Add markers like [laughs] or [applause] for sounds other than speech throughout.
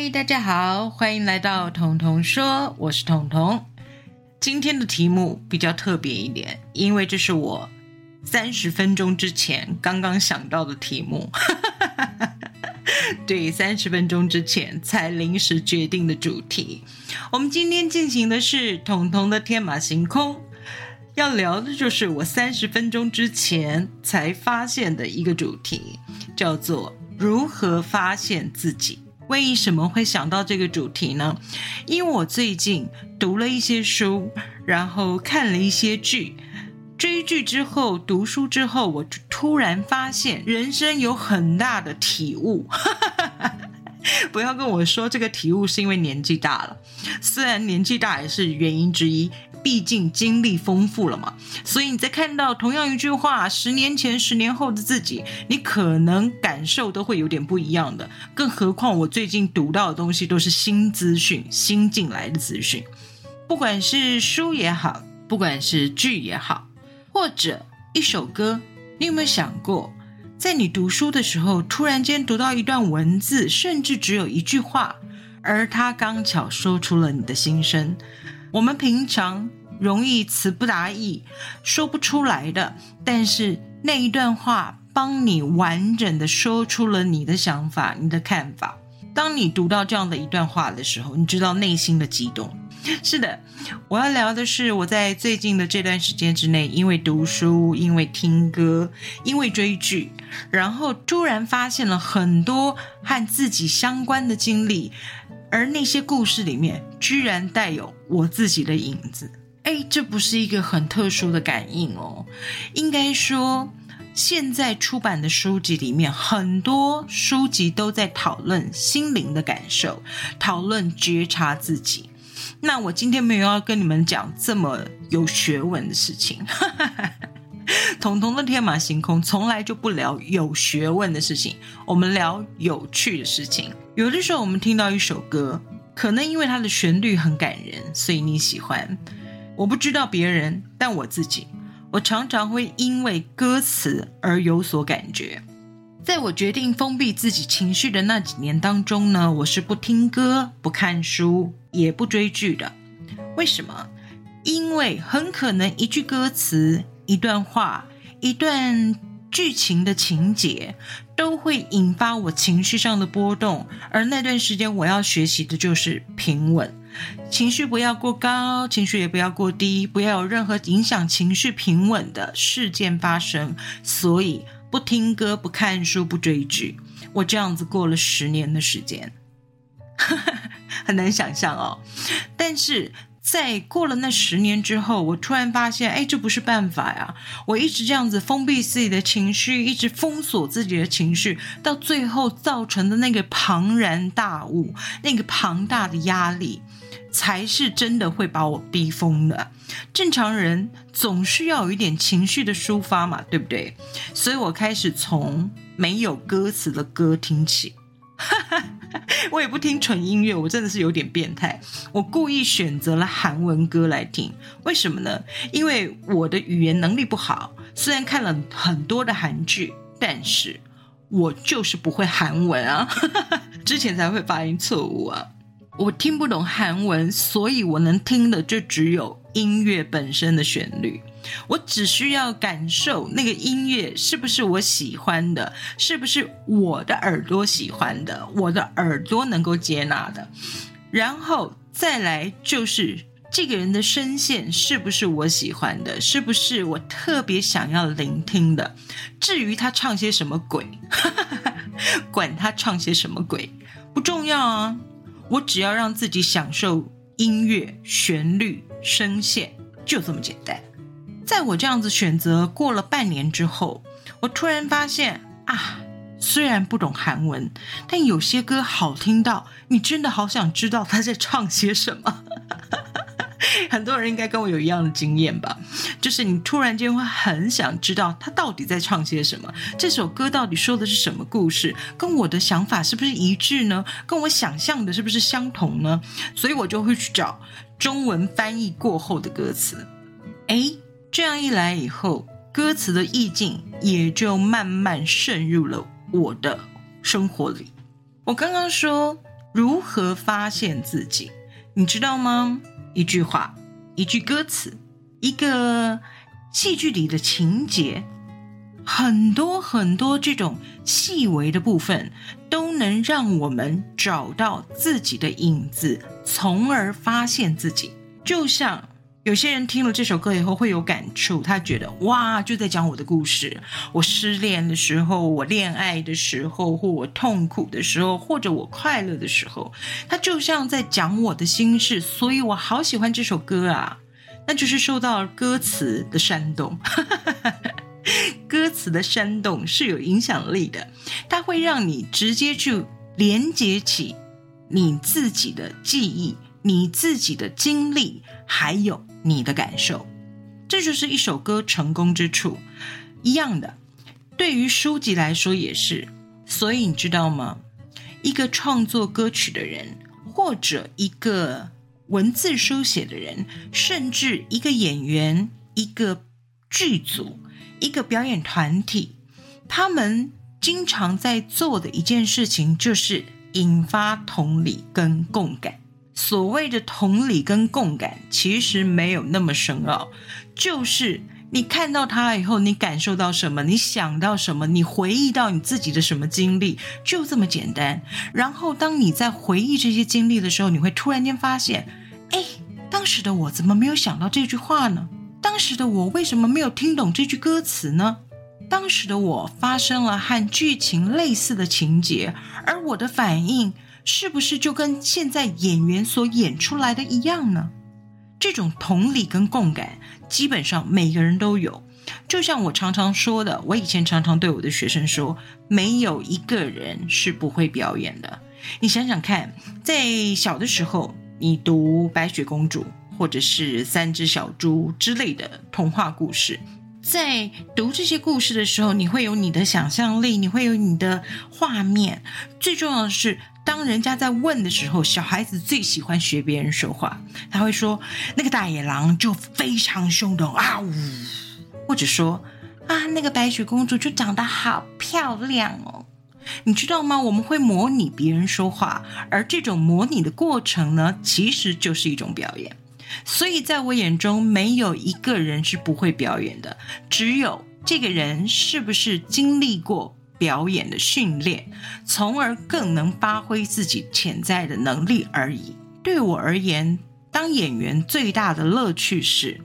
嗨，大家好，欢迎来到彤彤说，我是彤彤。今天的题目比较特别一点，因为这是我三十分钟之前刚刚想到的题目，[laughs] 对，三十分钟之前才临时决定的主题。我们今天进行的是彤彤的天马行空，要聊的就是我三十分钟之前才发现的一个主题，叫做如何发现自己。为什么会想到这个主题呢？因为我最近读了一些书，然后看了一些剧，追剧之后，读书之后，我突然发现人生有很大的体悟。[laughs] 不要跟我说这个体悟是因为年纪大了，虽然年纪大也是原因之一。毕竟经历丰富了嘛，所以你在看到同样一句话，十年前、十年后的自己，你可能感受都会有点不一样的。更何况我最近读到的东西都是新资讯、新进来的资讯，不管是书也好，不管是剧也好，或者一首歌，你有没有想过，在你读书的时候，突然间读到一段文字，甚至只有一句话，而它刚巧说出了你的心声。我们平常容易词不达意，说不出来的，但是那一段话帮你完整的说出了你的想法、你的看法。当你读到这样的一段话的时候，你知道内心的激动。是的，我要聊的是我在最近的这段时间之内，因为读书、因为听歌、因为追剧，然后突然发现了很多和自己相关的经历。而那些故事里面，居然带有我自己的影子。哎，这不是一个很特殊的感应哦。应该说，现在出版的书籍里面，很多书籍都在讨论心灵的感受，讨论觉察自己。那我今天没有要跟你们讲这么有学问的事情。[laughs] 彤彤的天马行空从来就不聊有学问的事情，我们聊有趣的事情。有的时候我们听到一首歌，可能因为它的旋律很感人，所以你喜欢。我不知道别人，但我自己，我常常会因为歌词而有所感觉。在我决定封闭自己情绪的那几年当中呢，我是不听歌、不看书、也不追剧的。为什么？因为很可能一句歌词。一段话，一段剧情的情节，都会引发我情绪上的波动。而那段时间，我要学习的就是平稳，情绪不要过高，情绪也不要过低，不要有任何影响情绪平稳的事件发生。所以，不听歌，不看书，不追剧，我这样子过了十年的时间，[laughs] 很难想象哦。但是。在过了那十年之后，我突然发现，哎，这不是办法呀！我一直这样子封闭自己的情绪，一直封锁自己的情绪，到最后造成的那个庞然大物，那个庞大的压力，才是真的会把我逼疯的。正常人总是要有一点情绪的抒发嘛，对不对？所以我开始从没有歌词的歌听起。哈 [laughs] 哈我也不听纯音乐，我真的是有点变态。我故意选择了韩文歌来听，为什么呢？因为我的语言能力不好，虽然看了很多的韩剧，但是我就是不会韩文啊，[laughs] 之前才会发音错误啊。我听不懂韩文，所以我能听的就只有音乐本身的旋律。我只需要感受那个音乐是不是我喜欢的，是不是我的耳朵喜欢的，我的耳朵能够接纳的，然后再来就是这个人的声线是不是我喜欢的，是不是我特别想要聆听的。至于他唱些什么鬼，[laughs] 管他唱些什么鬼不重要啊，我只要让自己享受音乐旋律声线，就这么简单。在我这样子选择过了半年之后，我突然发现啊，虽然不懂韩文，但有些歌好听到你真的好想知道他在唱些什么。[laughs] 很多人应该跟我有一样的经验吧，就是你突然间会很想知道他到底在唱些什么，这首歌到底说的是什么故事，跟我的想法是不是一致呢？跟我想象的是不是相同呢？所以我就会去找中文翻译过后的歌词，哎。这样一来以后，歌词的意境也就慢慢渗入了我的生活里。我刚刚说，如何发现自己？你知道吗？一句话，一句歌词，一个戏剧里的情节，很多很多这种细微的部分，都能让我们找到自己的影子，从而发现自己。就像。有些人听了这首歌以后会有感触，他觉得哇，就在讲我的故事。我失恋的时候，我恋爱的时候，或我痛苦的时候，或者我快乐的时候，他就像在讲我的心事。所以我好喜欢这首歌啊！那就是受到歌词的煽动，[laughs] 歌词的煽动是有影响力的，它会让你直接去连接起你自己的记忆。你自己的经历，还有你的感受，这就是一首歌成功之处。一样的，对于书籍来说也是。所以你知道吗？一个创作歌曲的人，或者一个文字书写的人，甚至一个演员、一个剧组、一个表演团体，他们经常在做的一件事情，就是引发同理跟共感。所谓的同理跟共感，其实没有那么深奥，就是你看到他以后，你感受到什么，你想到什么，你回忆到你自己的什么经历，就这么简单。然后，当你在回忆这些经历的时候，你会突然间发现，哎，当时的我怎么没有想到这句话呢？当时的我为什么没有听懂这句歌词呢？当时的我发生了和剧情类似的情节，而我的反应。是不是就跟现在演员所演出来的一样呢？这种同理跟共感，基本上每个人都有。就像我常常说的，我以前常常对我的学生说，没有一个人是不会表演的。你想想看，在小的时候，你读白雪公主或者是三只小猪之类的童话故事，在读这些故事的时候，你会有你的想象力，你会有你的画面。最重要的是。当人家在问的时候，小孩子最喜欢学别人说话。他会说：“那个大野狼就非常凶的啊呜，或者说啊，那个白雪公主就长得好漂亮哦。”你知道吗？我们会模拟别人说话，而这种模拟的过程呢，其实就是一种表演。所以在我眼中，没有一个人是不会表演的，只有这个人是不是经历过。表演的训练，从而更能发挥自己潜在的能力而已。对我而言，当演员最大的乐趣是，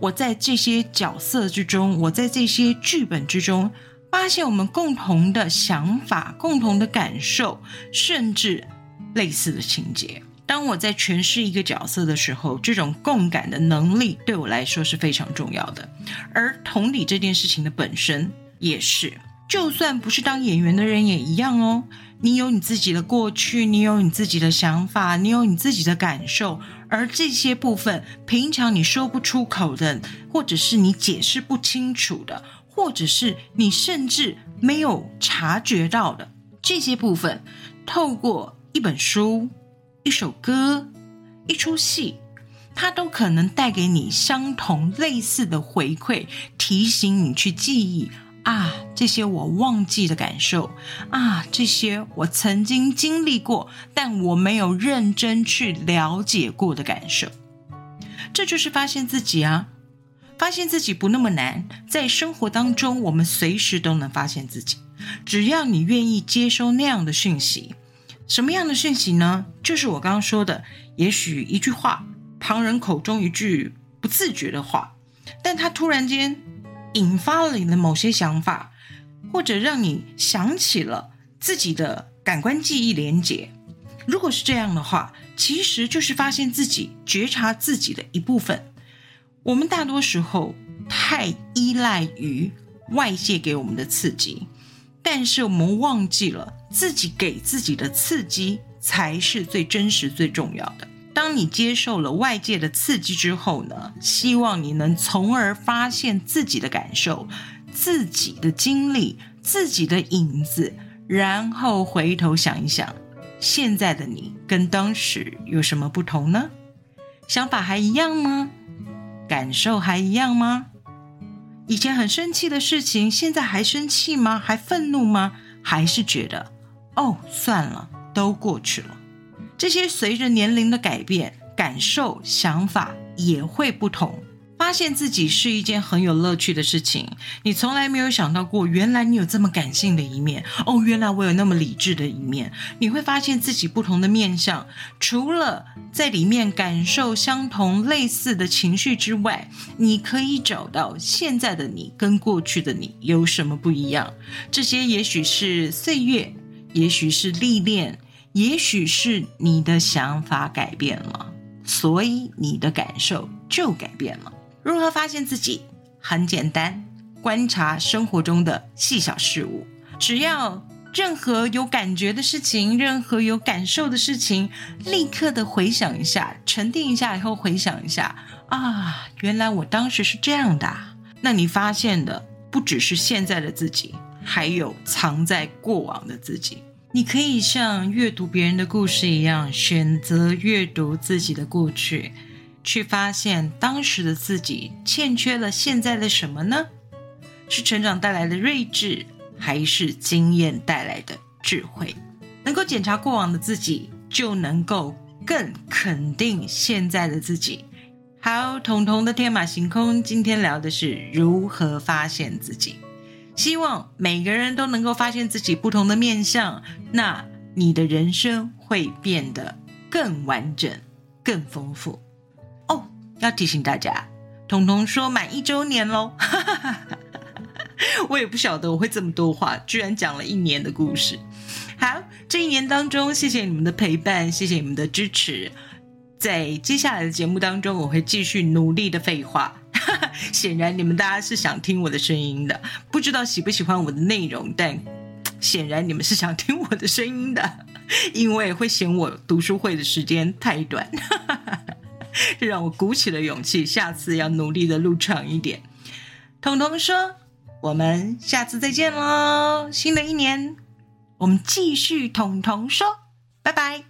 我在这些角色之中，我在这些剧本之中，发现我们共同的想法、共同的感受，甚至类似的情节。当我在诠释一个角色的时候，这种共感的能力对我来说是非常重要的。而同理这件事情的本身也是。就算不是当演员的人也一样哦。你有你自己的过去，你有你自己的想法，你有你自己的感受，而这些部分平常你说不出口的，或者是你解释不清楚的，或者是你甚至没有察觉到的这些部分，透过一本书、一首歌、一出戏，它都可能带给你相同类似的回馈，提醒你去记忆。啊，这些我忘记的感受啊，这些我曾经经历过，但我没有认真去了解过的感受，这就是发现自己啊！发现自己不那么难，在生活当中，我们随时都能发现自己，只要你愿意接收那样的讯息。什么样的讯息呢？就是我刚刚说的，也许一句话，旁人口中一句不自觉的话，但他突然间。引发了你的某些想法，或者让你想起了自己的感官记忆连结。如果是这样的话，其实就是发现自己、觉察自己的一部分。我们大多时候太依赖于外界给我们的刺激，但是我们忘记了自己给自己的刺激才是最真实、最重要的。当你接受了外界的刺激之后呢？希望你能从而发现自己的感受、自己的经历、自己的影子，然后回头想一想，现在的你跟当时有什么不同呢？想法还一样吗？感受还一样吗？以前很生气的事情，现在还生气吗？还愤怒吗？还是觉得哦，算了，都过去了。这些随着年龄的改变，感受、想法也会不同。发现自己是一件很有乐趣的事情。你从来没有想到过，原来你有这么感性的一面哦，原来我有那么理智的一面。你会发现自己不同的面相，除了在里面感受相同类似的情绪之外，你可以找到现在的你跟过去的你有什么不一样。这些也许是岁月，也许是历练，也许是你的想法改变了，所以你的感受就改变了。如何发现自己？很简单，观察生活中的细小事物。只要任何有感觉的事情，任何有感受的事情，立刻的回想一下，沉淀一下以后回想一下，啊，原来我当时是这样的。那你发现的不只是现在的自己，还有藏在过往的自己。你可以像阅读别人的故事一样，选择阅读自己的过去。去发现当时的自己欠缺了现在的什么呢？是成长带来的睿智，还是经验带来的智慧？能够检查过往的自己，就能够更肯定现在的自己。好，彤彤的天马行空，今天聊的是如何发现自己。希望每个人都能够发现自己不同的面相，那你的人生会变得更完整、更丰富。要提醒大家，彤彤说满一周年喽！[laughs] 我也不晓得我会这么多话，居然讲了一年的故事。好，这一年当中，谢谢你们的陪伴，谢谢你们的支持。在接下来的节目当中，我会继续努力的废话。[laughs] 显然，你们大家是想听我的声音的，不知道喜不喜欢我的内容，但显然你们是想听我的声音的，因为会嫌我读书会的时间太短。[laughs] 这让我鼓起了勇气，下次要努力的录长一点。彤彤说：“我们下次再见喽，新的一年我们继续。”彤彤说：“拜拜。”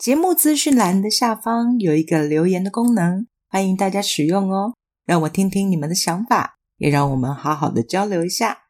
节目资讯栏的下方有一个留言的功能，欢迎大家使用哦，让我听听你们的想法，也让我们好好的交流一下。